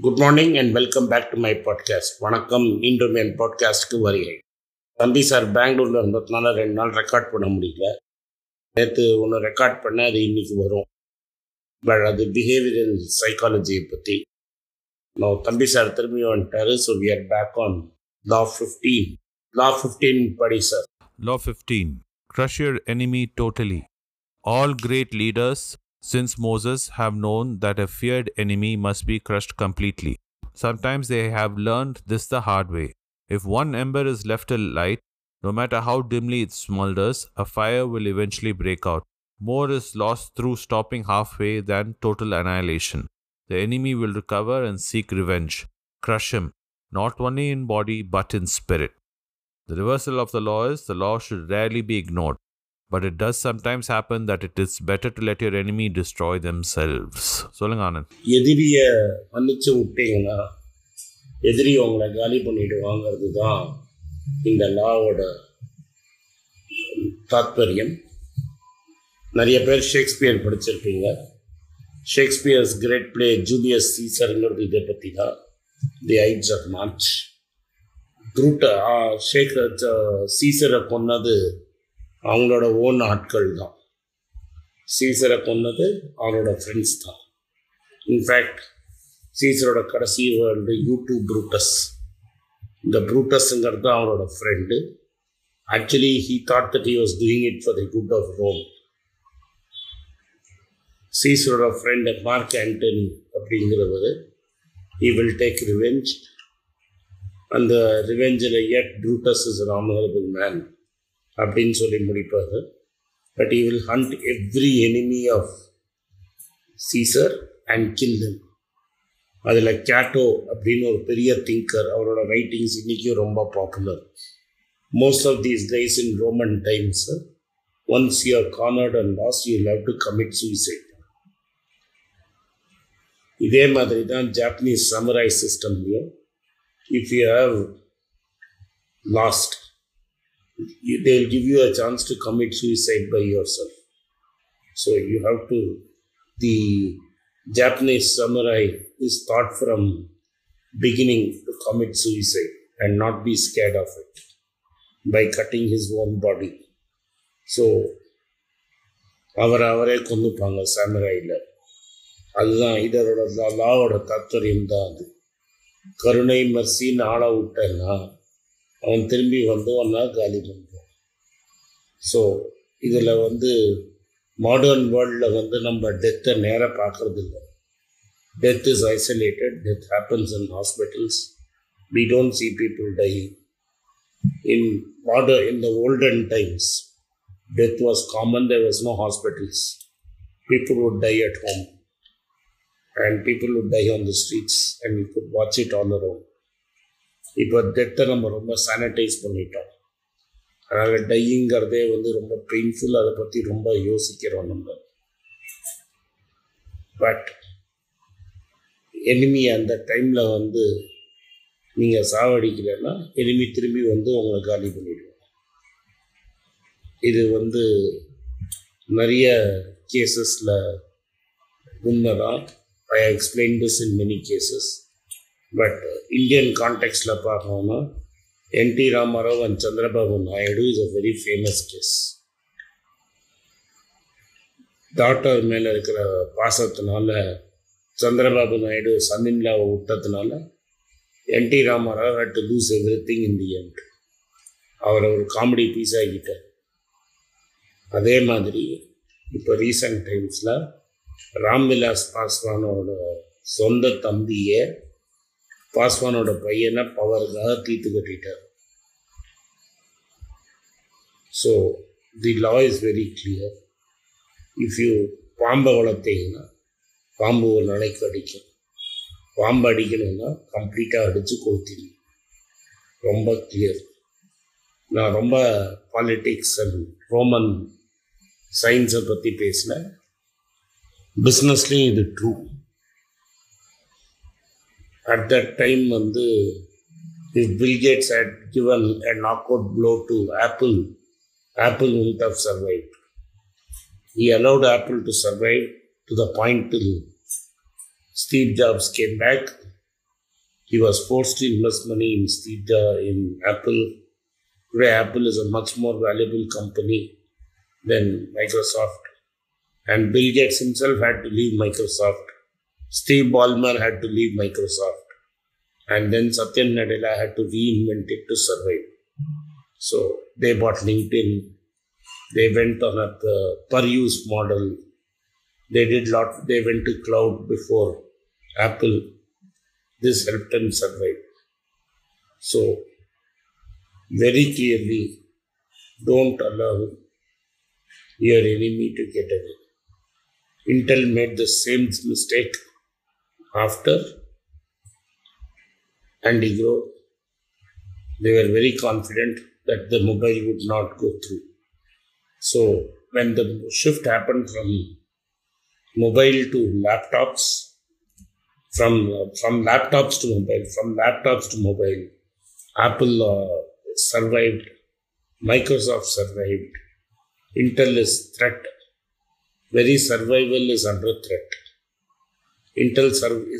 Good morning and welcome back to my podcast வணக்கம். மீண்டும் என் பாட்காஸ்ட்டுக்கு வருகை தம்பி சார் பெங்களூரில் இருந்ததுனால ரெண்டு நாள் ரெக்கார்ட் பண்ண முடியல. நேற்று ஒன்று ரெக்கார்ட் பண்ண அது இன்னைக்கு வரும். பட் அது பிஹேவியரல் சைக்காலஜியை பற்றி நான் தம்பி சார் திரும்பி வந்துட்டாரு. So we are back on law fifteen law fifteen படி sir law fifteen Crush your enemy totally. All great leaders since Moses have known that a feared enemy must be crushed completely. Sometimes they have learned this the hard way. If one ember is left alight, no matter how dimly it smolders, a fire will eventually break out. More is lost through stopping halfway than total annihilation. The enemy will recover and seek revenge. Crush him, not only in body but in spirit. The reversal of the law is the law should rarely be ignored, but it does sometimes happen that it is better to let your enemy destroy them themselves. சொல்லுங்க ஆனந்த். எதிரியை மன்னிச்சு விட்டீங்கன்னா எதிரி உங்களை காலி பண்ணிடுவாங்கிறது தான் இந்த லாவோட தாத்பரியம். நிறைய பேர் ஷேக்ஸ்பியர் படிச்சிருப்பீங்க. ஷேக்ஸ்பியர்ஸ் கிரேட் பிளே ஜூலியஸ் சீசருங்கிறது இதை பற்றி தான் தி ஐட்ஸ் ஆஃப் மார்ச் ப்ரூட்ட ஷேக் சீசரை கொன்னது அவங்களோட ஓன் ஆட்கள் தான். சீசரை கொன்னது அவரோட ஃப்ரெண்ட்ஸ் தான். இன்ஃபேக்ட் சீசரோட கடைசி வேர்ல்டு யூடியூப் ப்ரூட்டஸ் இந்த ப்ரூட்டஸுங்கிறது அவரோட friend actually he thought that he was doing it for the good of Rome சீசரோட friend Mark Antony அப்படிங்கிறவர் ஹி வில் டேக் ரிவெஞ்ச் அந்த ரிவெஞ்சில் எட் ப்ரூட்டஸ் இஸ் an மேன் அப்படின்னு சொல்லி முடிப்பார் but he will hunt every enemy of Caesar and kill them அதில் Cato அப்படின்னு ஒரு பெரிய திங்கர் அவரோட ரைட்டிங்ஸ் இன்றைக்கும் ரொம்ப popular most of these guys in Roman times once you are cornered and last you love to commit suicide இதே மாதிரி தான் ஜாப்பனீஸ் சமராய் சிஸ்டம்லையும் if you have last they will give you a chance to commit suicide by yourself. So you have to, the Japanese samurai is taught from beginning to commit suicide and not be scared of it by cutting his own body. So அவரை அவரே கொண்டுப்பாங்க சாமுராயில் அதுதான் இதோட லாவோட தாத்பரியம் தான் அது கருணை மர்சின்னு ஆள விட்டேன்னா அவன் திரும்பி வந்து ஒன்றா காலி பண்ணுறான் ஸோ இதில் வந்து மாடர்ன் வேர்ல்டில் வந்து நம்ம டெத்தை நேராக பார்க்குறது இல்லை death is isolated death happens in hospitals we don't see people die in modern in the olden times death was common there was no hospitals people would tie at home and people would tie on the streets and you good watch it on the Rome இப்போ டெத்தை நம்ம ரொம்ப sanitise பண்ணிட்டோம். அதனால் டையிங்கிறதே வந்து ரொம்ப painful அதை பற்றி ரொம்ப யோசிக்கிறோம் நம்ம. பட் எனிமி அந்த டைமில் வந்து நீங்கள் சாவடிக்கலைன்னா எனிமி திரும்பி வந்து உங்களை காலி பண்ணிடுவோம் இது வந்து நிறைய கேசஸில் உண்மைதான். I explain this in many cases but Indian கான்டெக்ட்ஸில் பார்க்கணுன்னா NT Rama Rao and Chandrababu Naidu is a very famous case daughter மேலே இருக்கிற பாசத்தினால சந்திரபாபு நாயுடு சன்னின்லாவை விட்டதுனால NT Rama Rao had to lose everything in the end அவரை ஒரு காமெடி பீஸ் ஆகிட்டார். அதே மாதிரி இப்போ ரீசெண்ட் டைம்ஸில் ராம்விலாஸ் பாஸ்வானோட சொந்த தம்பியை பாஸ்வானோட பையனை பவருக்காக தீர்த்து கட்டிட்டார். So the law is very clear if you பாம்பை வளர்த்தீங்கன்னா பாம்பு ஒரு நாளைக்கு அடிக்கும். பாம்பு அடிக்கணும்னா கம்ப்ளீட்டாக அடித்து கொளுத்திடணும். ரொம்ப கிளியர் நான் ரொம்ப பாலிட்டிக்ஸ் அண்ட் ரோமன் சயின்ஸை பற்றி பேசினேன். பிஸ்னஸ்லேயும் இது true at that time வந்து if Bill Gates had given a knockout blow to Apple, Apple wouldn't have survived. He allowed Apple to survive to the point till Steve Jobs came back He was forced to invest money in Steve, uh, in Apple. Today, Apple is a much more valuable company than Microsoft. And Bill Gates himself had to leave Microsoft. Steve Ballmer had to leave Microsoft. And then Satya Nadella had to reinvent it to survive. So they bought LinkedIn. They went on a uh, per use model. They did lot. They went to cloud before Apple. This helped them survive. So very clearly, don't allow your enemy to get away. Intel made the same mistake after Andy Grove. They were very confident that the mobile would not go through. So when the shift happened from mobile to laptops, from from laptops to mobile, from laptops to mobile, Apple uh, survived, Microsoft survived, Intel is threat. Very survival is under threat. Intel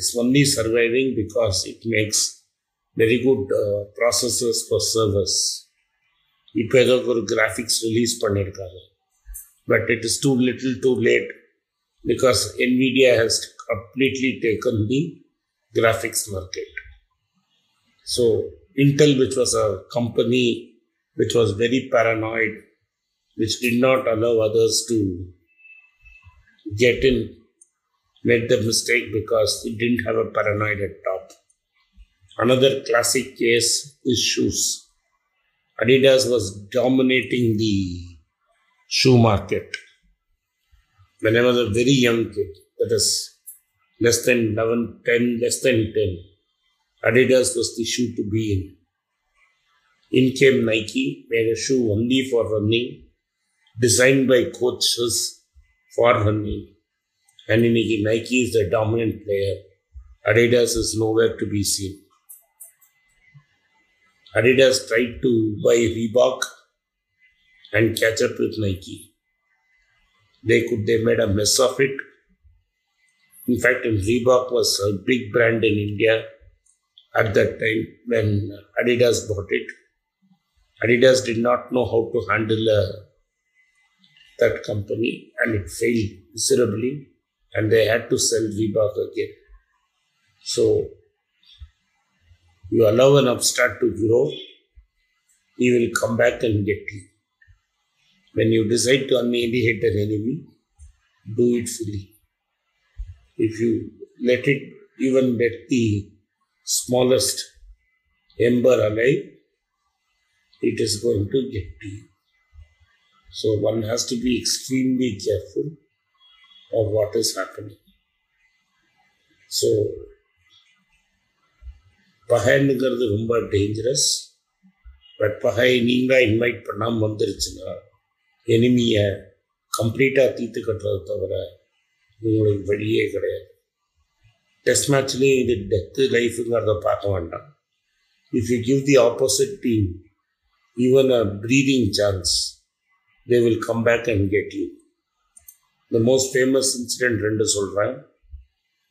is only surviving because it makes very good uh, processors for servers. இப்போ ஏதோ ஒரு graphics release பண்ணியிருக்காங்க but it is too little too late because NVIDIA has completely taken the graphics market. So Intel, which was a company which was very paranoid, which did not allow others to get in, made the mistake because he didn't have a paranoid at top. Another classic case is shoes. Adidas was dominating the shoe market. When I was a very young kid, that is less than 11, 10, less than 10, Adidas was the shoe to be in. In came Nike, made a shoe only for running, designed by coaches for running. And in Nike is the dominant player. Adidas is nowhere to be seen. Adidas tried to buy Reebok and catch up with Nike. They could they made a mess of it. In fact, Reebok was a big brand in India at that time when Adidas bought it. Adidas did not know how to handle uh, that company and it failed miserably and they had to sell Reebok again. So you allow an upstart to grow, he will come back and get you. When you decide to annihilate an enemy, do it fully. If you let it, even let the smallest ember alive, it is going to get to you. So one has to be extremely careful of what is happening. So பகைங்கிறது ரொம்ப dangerous but பகை நீங்கள் invite பண்ணாமல் வந்துருச்சுன்னா எனிமியை கம்ப்ளீட்டாக தீர்த்து கட்டுறதை தவிர உங்களுக்கு வழியே கிடையாது. டெஸ்ட் மேட்ச்லேயும் இது டெத்து லைஃபுங்கிறத பார்க்க வேண்டாம். If you give the opposite team even a breathing chance they will come back and get you the most famous incident ரெண்டு சொல்கிறேன்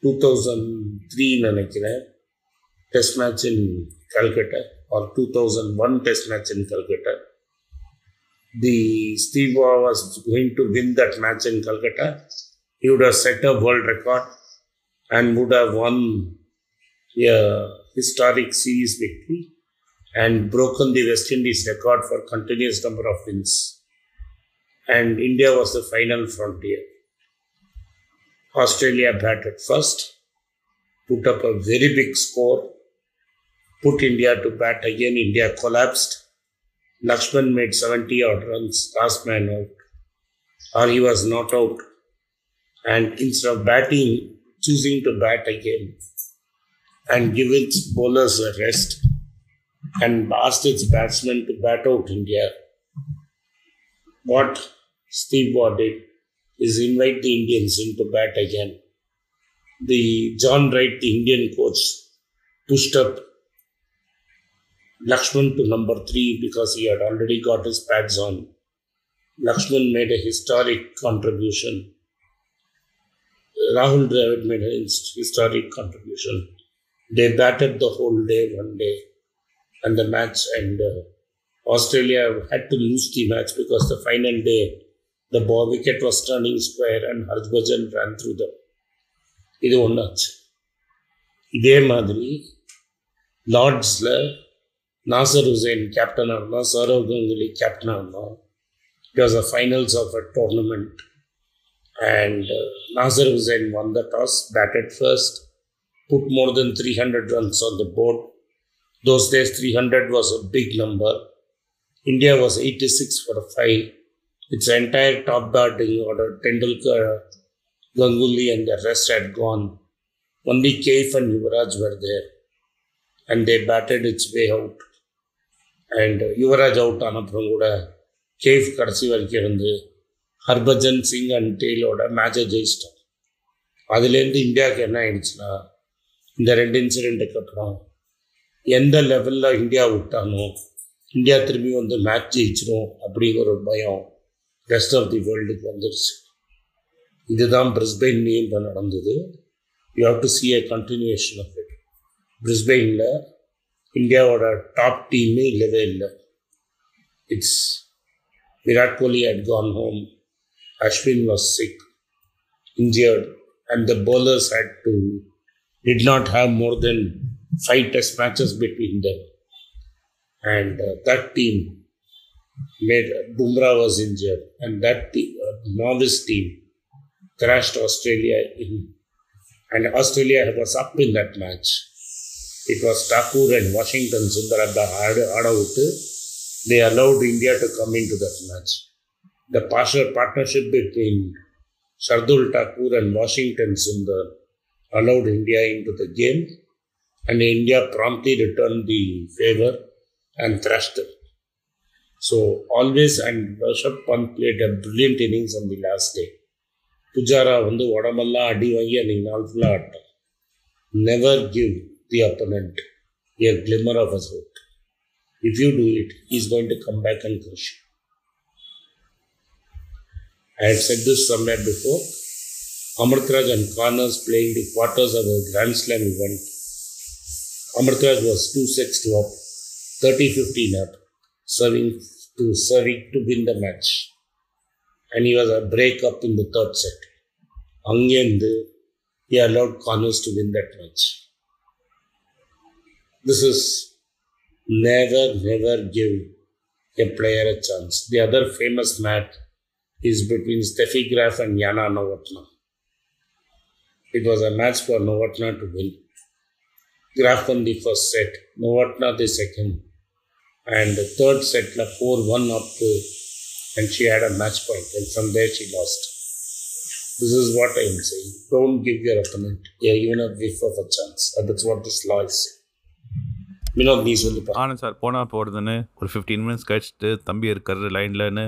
டூ தௌசண்ட் த்ரீ நினைக்கிறேன் test match in Calcutta or 2001 test match in Calcutta. The Steve Waugh was going to win that match in Calcutta. He would have set a world record and would have won a historic series victory and broken the West Indies record for continuous number of wins. And India was the final frontier. Australia batted first, put up a very big score, put India to bat again. India collapsed. Lakshman made 70 odd runs, last man out, or he was not out. And instead of batting, choosing to bat again and give its bowlers a rest and asked its batsmen to bat out India. What Steve did is invite the Indians into bat again. The John Wright, the Indian coach, pushed up Lakshman to number three because he had already got his pads on. Lakshman made a historic contribution. Rahul Dravid made a historic contribution. They batted the whole day one day, and the match and uh, Australia had to lose the match because the final day the ball was standing square and Harbhajan ran through them. இது ஒன்றாச்சு இதே மாதிரி லார்ட்ஸில் நாசர் ஹுசைன் கேப்டனாக இருந்தால் சௌரவ் கங்குலி கேப்டனாக இருந்தால் it was a finals of a tournament and uh, Nasser Hussain won the toss, batted first, put more than 300 runs on the board. Those days, 300 was a big number. India was 86 for five. Its entire top batting order, Tendulkar, uh, Ganguly, and the rest had gone. Only Kaif and Yuvraj were there. And they batted its way out. And Yuvraj out ஆனப்புறம் கூட cafe கடைசி வரைக்கும் இருந்து Harbhajan Singh and டெய்லோட மேட்சை ஜெயிச்சிட்டோம் அதுலேருந்து இந்தியாவுக்கு என்ன ஆயிடுச்சுன்னா இந்த ரெண்டு இன்சிடெண்ட்டுக்கு அப்புறம் எந்த லெவலில் இந்தியா விட்டானோ இந்தியா திரும்பி வந்து மேட்ச் ஜெயிச்சிடும் அப்படிங்கிற ஒரு பயம் ரெஸ்ட் ஆஃப் தி வேர்ல்டுக்கு வந்துருச்சு இதுதான் பிரிஸ்பெயின்லேயும் இப்போ நடந்தது you have to see a continuation of it பிரிஸ்பெயினில் இந்தியாவோட டாப் டீமே இல்லவே இல்லை it's Virat Kohli hut Khan home Ashwin was sick injured and the bowlers had to did not have more than five test matches between them. And uh, that team made Bumrah was injured, and that team, uh, novice team crashed Australia in, and Australia was up in that match. It was Thakur and Washington Sundarabha Adavuttu. They allowed India to come into that match. The partial partnership between Shardul Thakur and Washington Sundar allowed India into the game, and India promptly returned the favor and thrashed them. So always and Rishabh Pant played a brilliant innings on the last day. Pujara Vandu Vadamalla Adivaya Ninalfula Never give the opponent a glimmer of a shot. If you do it, he's going to come back and crush you. I have said this somewhere before. Amritraj and Connors playing the quarters of a Grand Slam event. Amritraj was two sets up, 30-15 up, serving to serving to win the match. And he was a break up in the third set. Angendu, he allowed Connors to win that match. This is never, never give a player a chance. The other famous match is between Steffi Graf and Jana Novotna. It was a match for Novotna to win. Graf won the first set, Novotna the second, and the third set, la 4 1 up, uh, and she had a match point, and from there she lost. This is what I am saying. Don't give your opponent yeah, even a whiff of a chance. And that's what this law is saying. Vinod நீ சொல்லுப்பா Anand sir போனால் போடுதுன்னு ஒரு fifteen minutes கழிச்சிட்டு தம்பி இருக்காரு லைன்லன்னு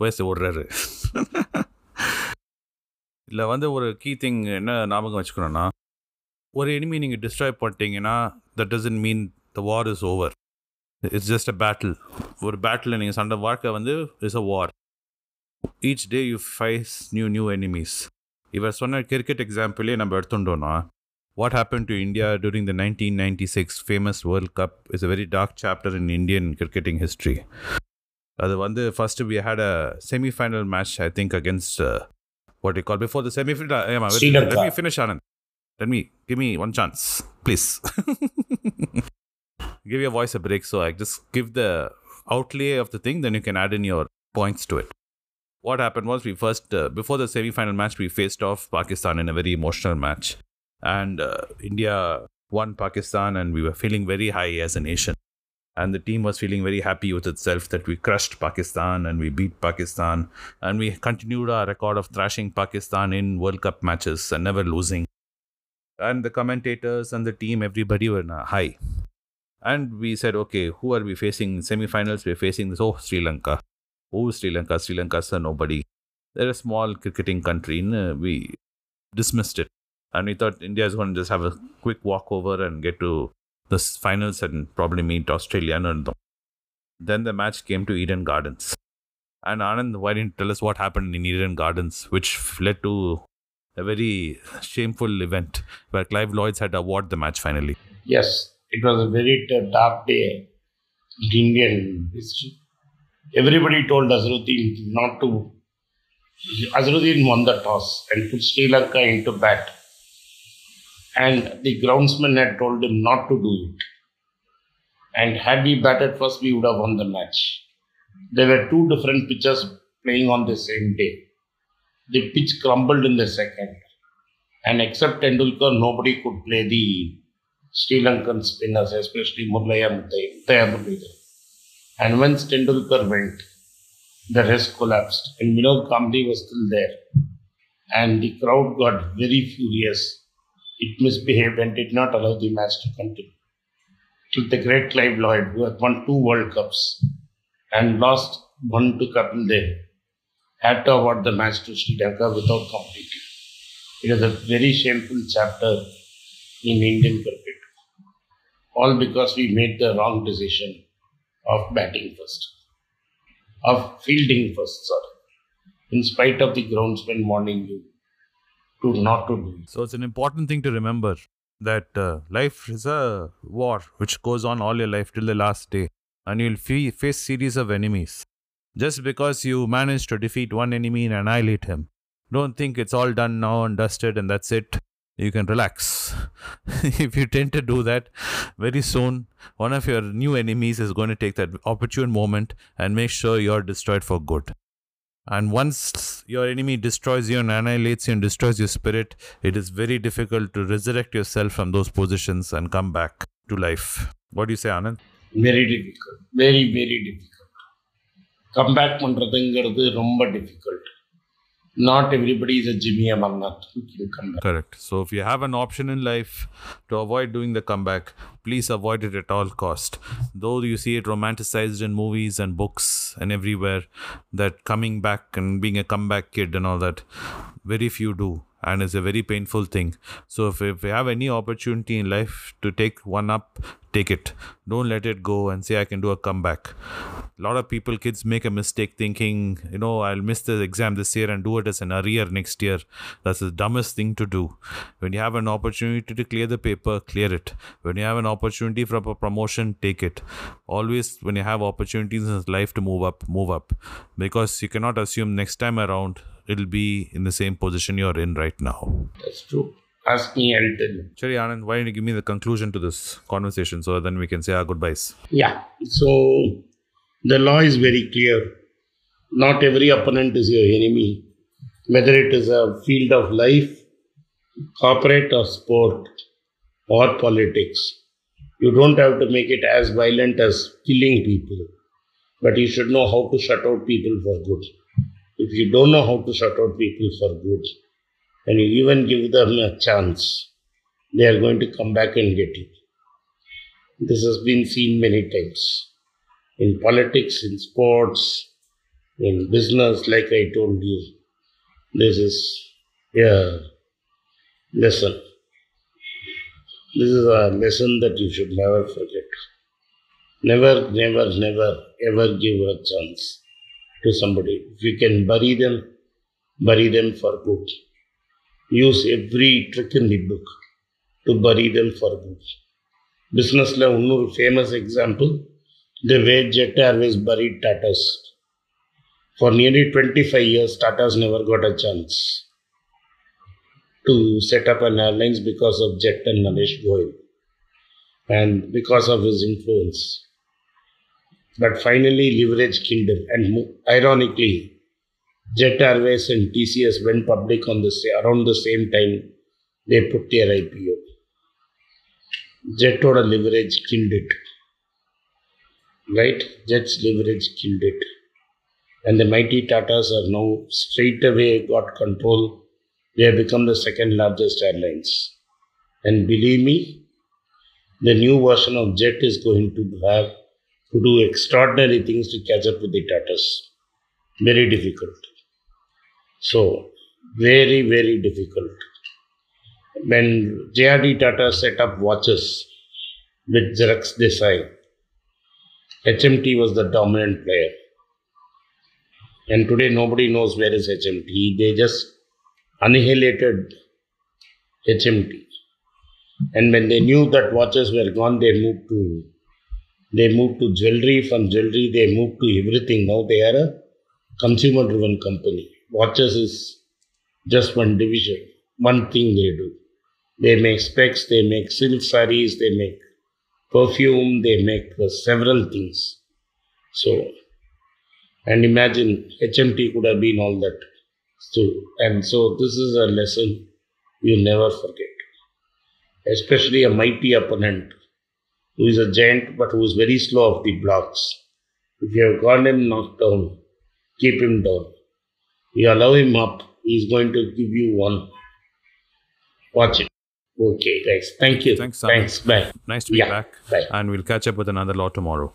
பேச விடுறாரு இதில் வந்து ஒரு கீ திங் என்ன ஞாபகம் வச்சுக்கணும்னா ஒரு எனிமி நீங்கள் டிஸ்ட்ராய் பண்ணிட்டீங்கன்னா that doesn't mean the war is over it's just a battle ஒரு பேட்டில் நீங்கள் சண்டை வாழ்க்கை வந்து is a war each day you face new new enemies இவர் சொன்ன கிரிக்கெட் எக்ஸாம்பிளே நம்ம எடுத்துட்டோன்னா what happened to India during the 1996 famous World Cup is a very dark chapter in Indian cricketing history. அது வந்து first we had a semi-final match I think against uh, what you call before the semi-final. Uh, yeah, Sri let, Lanka. let give your voice a break so I just give the outlay of the thing, then you can add in your points to it. What happened was we first uh, before the semi-final match we faced off Pakistan in a very emotional match and uh, India won Pakistan, and we were feeling very high as a nation. And the team was feeling very happy with itself that we crushed Pakistan and we beat Pakistan, and we continued our record of thrashing Pakistan in World Cup matches and never losing. And the commentators and the team, everybody were high. And we said, okay, who are we facing in semi-finals? We're facing this. Oh, Sri Lanka. Oh, Sri Lanka. Sri Lanka, sir, nobody. They're a small cricketing country. and, uh, we dismissed it and we thought India is going to just have a quick walkover and get to the finals and probably meet Australia. No. Then the match came to Eden Gardens. And Anand, why didn't you tell us what happened in Eden Gardens, which led to a very shameful event where Clive Lloyds had to award the match finally. Yes, it was a very dark day in Indian history. Everybody told Azharuddin not to. Azharuddin won the toss and put Sri Lanka into bat. And the groundsman had told him not to do it. And had we batted first, we would have won the match. There were two different pitches playing on the same day. The pitch crumbled in the second. And except Tendulkar, nobody could play the Sri Lankan spinners, especially Murlaya Muthaiya Muralidharan. And once Tendulkar went, the rest collapsed. And Vinod Kambli was still there. And the crowd got very furious. It misbehaved and did not allow the match to continue. Till the great Clive Lloyd, who had won two World Cups and lost one to Kapil Dev, had to award the match to Sri Lanka without completing. It is a very shameful chapter in Indian cricket. All because we made the wrong decision of batting first, of fielding first, sorry, in spite of the groundsman warning you to not to do. So it's an important thing to remember that uh, life is a war which goes on all your life till the last day, and you'll face series of enemies. Just because you manage to defeat one enemy and annihilate him, don't think it's all done now and dusted and that's it You can relax. if you tend to do that, very soon one of your new enemies is going to take that opportune moment and make sure you're destroyed for good. And once your enemy destroys you and annihilates you and destroys your spirit, it is very difficult to resurrect yourself from those positions and come back to life. What do you say, Anand? Very difficult. Very, very difficult. Comeback பண்ணுறதுங்கிறது ரொம்ப difficult not everybody is a Jimmy Amarnath who can come back. Correct. So if you have an option in life to avoid doing the comeback, please avoid it at all cost. Though you see it romanticized in movies and books and everywhere, that coming back and being a comeback kid and all that, very few do. And it's a very painful thing. So if, if you have any opportunity in life to take one up, take it. Don't let it go and say I can do a comeback. A lot of people, kids make a mistake thinking, you know, I'll miss the exam this year and do it as an arrear next year. That's the dumbest thing to do. When you have an opportunity to clear the paper, clear it. When you have an opportunity for a promotion, take it. Always, when you have opportunities in life to move up, move up. Because you cannot assume next time around it'll be in the same position you're in right now. That's true. Ask me, I'll tell you. Shari Anand, why don't you give me the conclusion to this conversation so then we can say our goodbyes? Yeah. So the law is very clear. Not every opponent is your enemy, whether it is a field of life, corporate or sport, or politics. You don't have to make it as violent as killing people, but you should know how to shut out people for good. If you don't know how to shut out people for good, and you even give them a chance, they are going to come back and get you. This has been seen many times in politics, in sports, in business, like I told you. This is a lesson. This is a lesson that you should never forget. Never, never, never, ever give a chance to somebody. If you can bury them, bury them for good. Use every trick in the book to bury them for good. Business la famous example, the way Jet Airways buried Tata's. For nearly 25 years, Tata's never got a chance to set up an airline because of Jet and Naresh Goyal and because of his influence. But finally, leverage killed him. And ironically, Jet Airways and TCS went public on the around the same time they put their IPO. Jet Jetoda leverage killed it. Right? Jet's leverage killed it. And the mighty Tatas are now straight away got control. They have become the second largest airlines. And believe me, the new version of Jet is going to have to do extraordinary things to catch up with the Tatas. Very difficult. So, very, very difficult. When JRD Tata set up watches with Xerxes Desai, HMT was the dominant player. And today nobody knows where is HMT. They just annihilated HMT. And when they knew that watches were gone, they moved to they moved to jewelry. From jewelry, they moved to everything. Now they are a consumer-driven company. Watches is just one division, one thing they do. They make specs, they make silk sarees, they make perfume, they make several things. So, and imagine HMT could have been all that. So, and so this is a lesson you never forget. Especially a mighty opponent who is a giant but who is very slow off the blocks. If you have got him knocked down, keep him down. You allow him up, he is going to give you one. Watch it. Okay, guys. Thank you. Thanks, Simon. Thanks. Bye. Nice to be Yeah, back. bye. And we'll catch up with another law tomorrow.